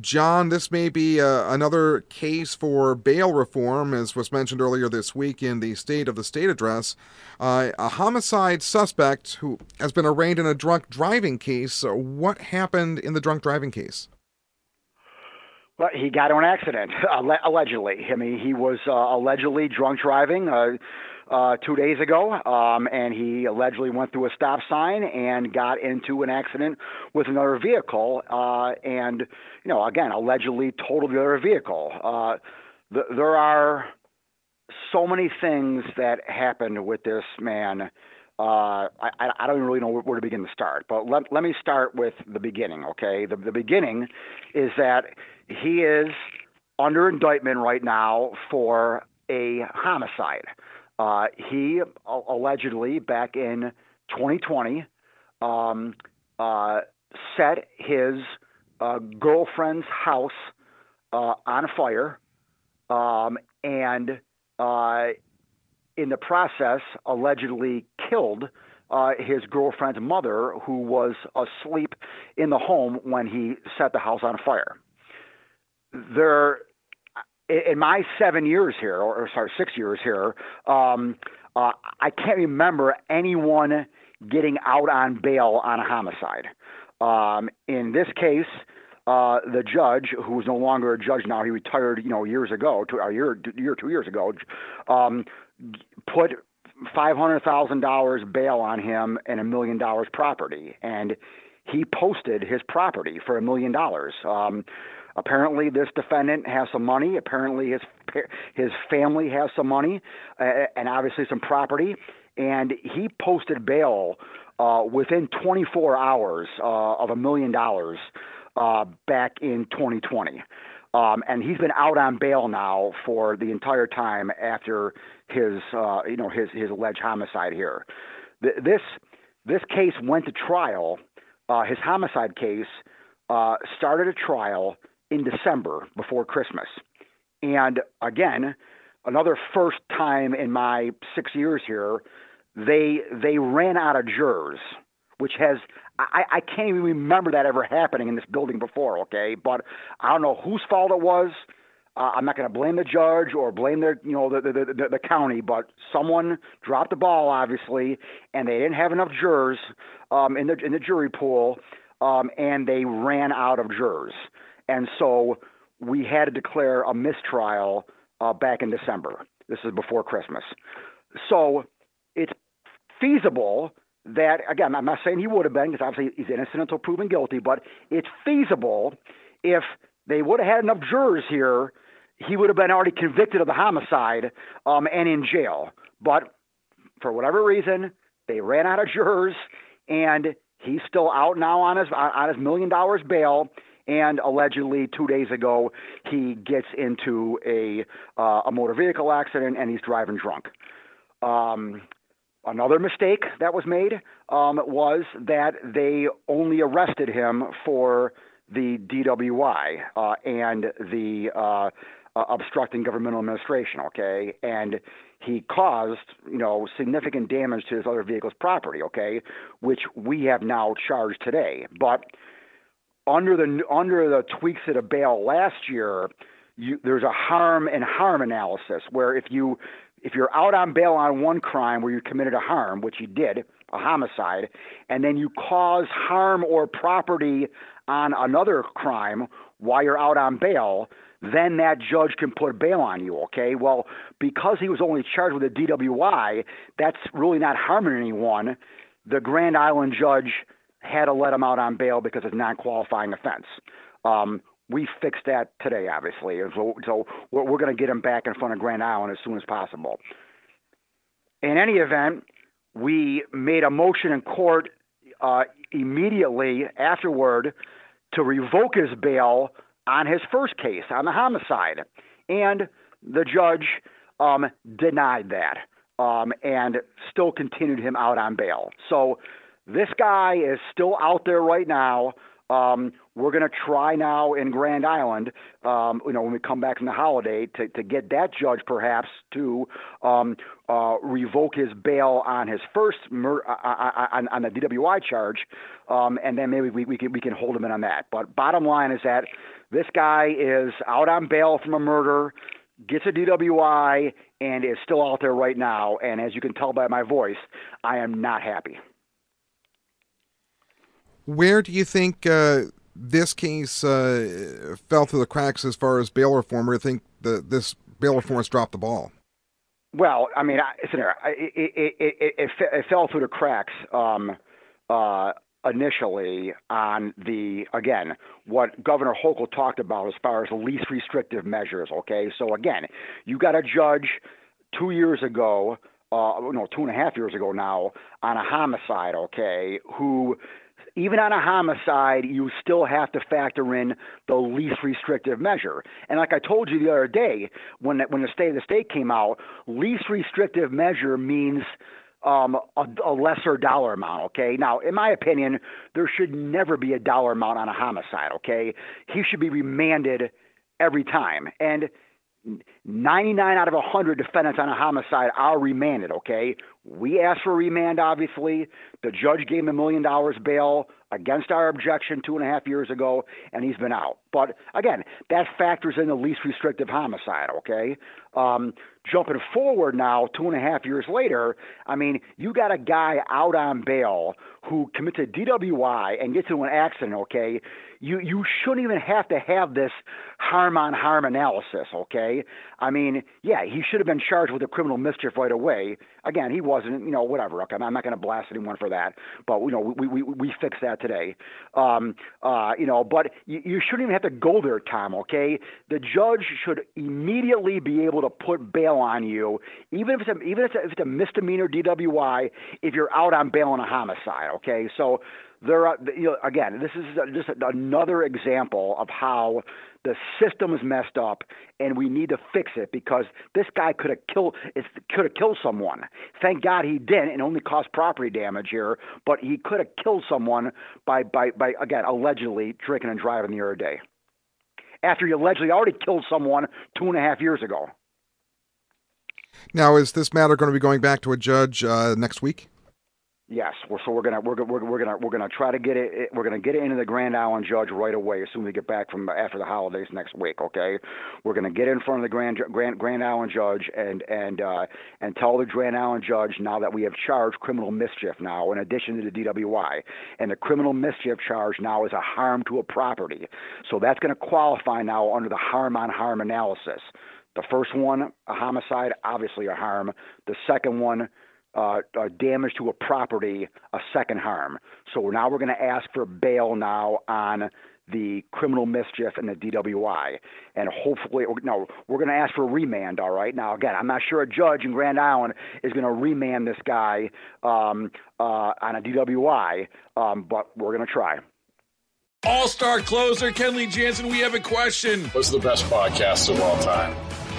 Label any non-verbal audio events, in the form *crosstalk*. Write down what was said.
John, this may be uh, another case for bail reform, as was mentioned earlier this week in the State of the State address. Uh, a homicide suspect who has been arraigned in a drunk driving case. what happened in the drunk driving case? Well, he got in an accident, *laughs* allegedly. I mean, he was uh, allegedly drunk driving. Uh, two days ago, um, and he allegedly went through a stop sign and got into an accident with another vehicle, uh, and you know, again, allegedly totaled the other vehicle. Uh, th- there are so many things that happened with this man. Uh, I, I don't really know where to begin to start, but let, let me start with the beginning, okay? The, the beginning is that he is under indictment right now for a homicide. Uh, he allegedly, back in 2020, um, uh, set his uh, girlfriend's house uh, on fire, um, and uh, in the process, allegedly killed uh, his girlfriend's mother, who was asleep in the home when he set the house on fire. There in my seven years here, or, sorry, six years here, um, uh, I can't remember anyone getting out on bail on a homicide. Um, in this case, uh, the judge, who is no longer a judge now, he retired, you know, years ago, two, a year, year, two years ago, um, put five hundred thousand dollars bail on him and a million dollars property, and he posted his property for a million dollars. Um, Apparently, this defendant has some money. Apparently, his his family has some money, uh, and obviously some property. And he posted bail uh, within 24 hours uh, of a million dollars uh, back in 2020. Um, and he's been out on bail now for the entire time after his, uh, you know, his his alleged homicide here. This this case went to trial. Uh, his homicide case started a trial in December before Christmas. And again, another first time in my six years here, they they ran out of jurors, which has I, I can't even remember that ever happening in this building before. Okay, but I don't know whose fault it was. Uh, I'm not going to blame the judge or blame their, you know, the, the, the, the county, but someone dropped the ball, obviously, and they didn't have enough jurors um, in the in the jury pool, um, and they ran out of jurors. And so we had to declare a mistrial uh, back in December. This is before Christmas. So it's feasible that, again, I'm not saying he would have been because obviously he's innocent until proven guilty, but it's feasible if they would have had enough jurors here, he would have been already convicted of the homicide um, and in jail. But for whatever reason, they ran out of jurors, and he's still out now on his on his million dollars bail and allegedly two days ago he gets into a uh, a motor vehicle accident and he's driving drunk. Um, another mistake that was made um, was that they only arrested him for the DWI uh, and the uh, uh, obstructing governmental administration. Okay, and he caused you know significant damage to his other vehicle's property. Okay, which we have now charged today, but under the under the tweaks of the bail last year, you, there's a harm and harm analysis where if you if you're out on bail on one crime where you committed a harm, which you did, a homicide, and then you cause harm or property on another crime while you're out on bail, then that judge can put bail on you, okay? Well, because he was only charged with a DWI, that's really not harming anyone. The Grand Island judge had to let him out on bail because of non-qualifying offense. Um, we fixed that today, obviously. So, so we're, we're going to get him back in front of Grand Island as soon as possible. In any event, we made a motion in court uh, immediately afterward to revoke his bail on his first case, on the homicide. And the judge um, denied that um, and still continued him out on bail. So this guy is still out there right now. Um, we're going to try now in Grand Island, um, you know, when we come back from the holiday, to, to get that judge perhaps to um, uh, revoke his bail on his first mur- uh, uh, uh on, on the DWI charge, um, and then maybe we, we can we can hold him in on that. But bottom line is that this guy is out on bail from a murder, gets a DWI, and is still out there right now. And as you can tell by my voice, I am not happy. Where do you think uh, this case uh, fell through the cracks as far as bail reform? Or think the, this bail reform has dropped the ball? Well, I mean, error. It, it, it, it, it fell through the cracks um, uh, initially on the again what Governor Hochul talked about as far as the least restrictive measures. Okay, so again, you got a judge two years ago, uh, no, two and a half years ago now, on a homicide. Okay, who even on a homicide, you still have to factor in the least restrictive measure. And like I told you the other day, when when the state of the state came out, least restrictive measure means um, a, a, lesser dollar amount. Okay. Now, in my opinion, there should never be a dollar amount on a homicide. Okay. He should be remanded every time. And 99 out of 100 defendants on a homicide are remanded, okay? We asked for remand, obviously. The judge gave him a million dollars bail against our objection two and a half years ago, and he's been out. But again, that factors in the least restrictive homicide, okay? Um, jumping forward now, two and a half years later, I mean, you got a guy out on bail who commits a DWI and gets into an accident, okay? You you shouldn't even have to have this harm on harm analysis, okay? I mean, yeah, he should have been charged with a criminal mischief right away. Again, he wasn't, you know, whatever. Okay, I'm not going to blast anyone for that, but you know, we we we fixed that today. Um, uh, you know, but you, you shouldn't even have to go there, Tom. Okay, the judge should immediately be able to put bail on you, even if it's a, even if it's a, if it's a misdemeanor DWI, if you're out on bail on a homicide. Okay, so there are, you know, again, this is just another example of how the system is messed up, and we need to fix it because this guy could have killed could have killed someone. Thank God he didn't, and only caused property damage here. But he could have killed someone by by by again allegedly drinking and driving the other day, after he allegedly already killed someone two and a half years ago. Now, is this matter going to be going back to a judge uh, next week? Yes, so we're gonna we're, we're, we're gonna we're gonna try to get it. We're gonna get it into the Grand Island judge right away as soon as we get back from after the holidays next week. Okay, we're gonna get in front of the Grand Grand Grand Island judge and and uh, and tell the Grand Island judge now that we have charged criminal mischief now in addition to the DWI, and the criminal mischief charge now is a harm to a property. So that's gonna qualify now under the harm on harm analysis. The first one, a homicide, obviously a harm. The second one uh, uh, damage to a property a second harm. So now we're going to ask for bail now on the criminal mischief and the DWI, and hopefully, no, we're going to ask for a remand. All right. Now, again, I'm not sure a judge in Grand Island is going to remand this guy um, uh, on a DWI, um, but we're going to try. All star closer Kenley Jansen, we have a question. What's the best podcast of all time?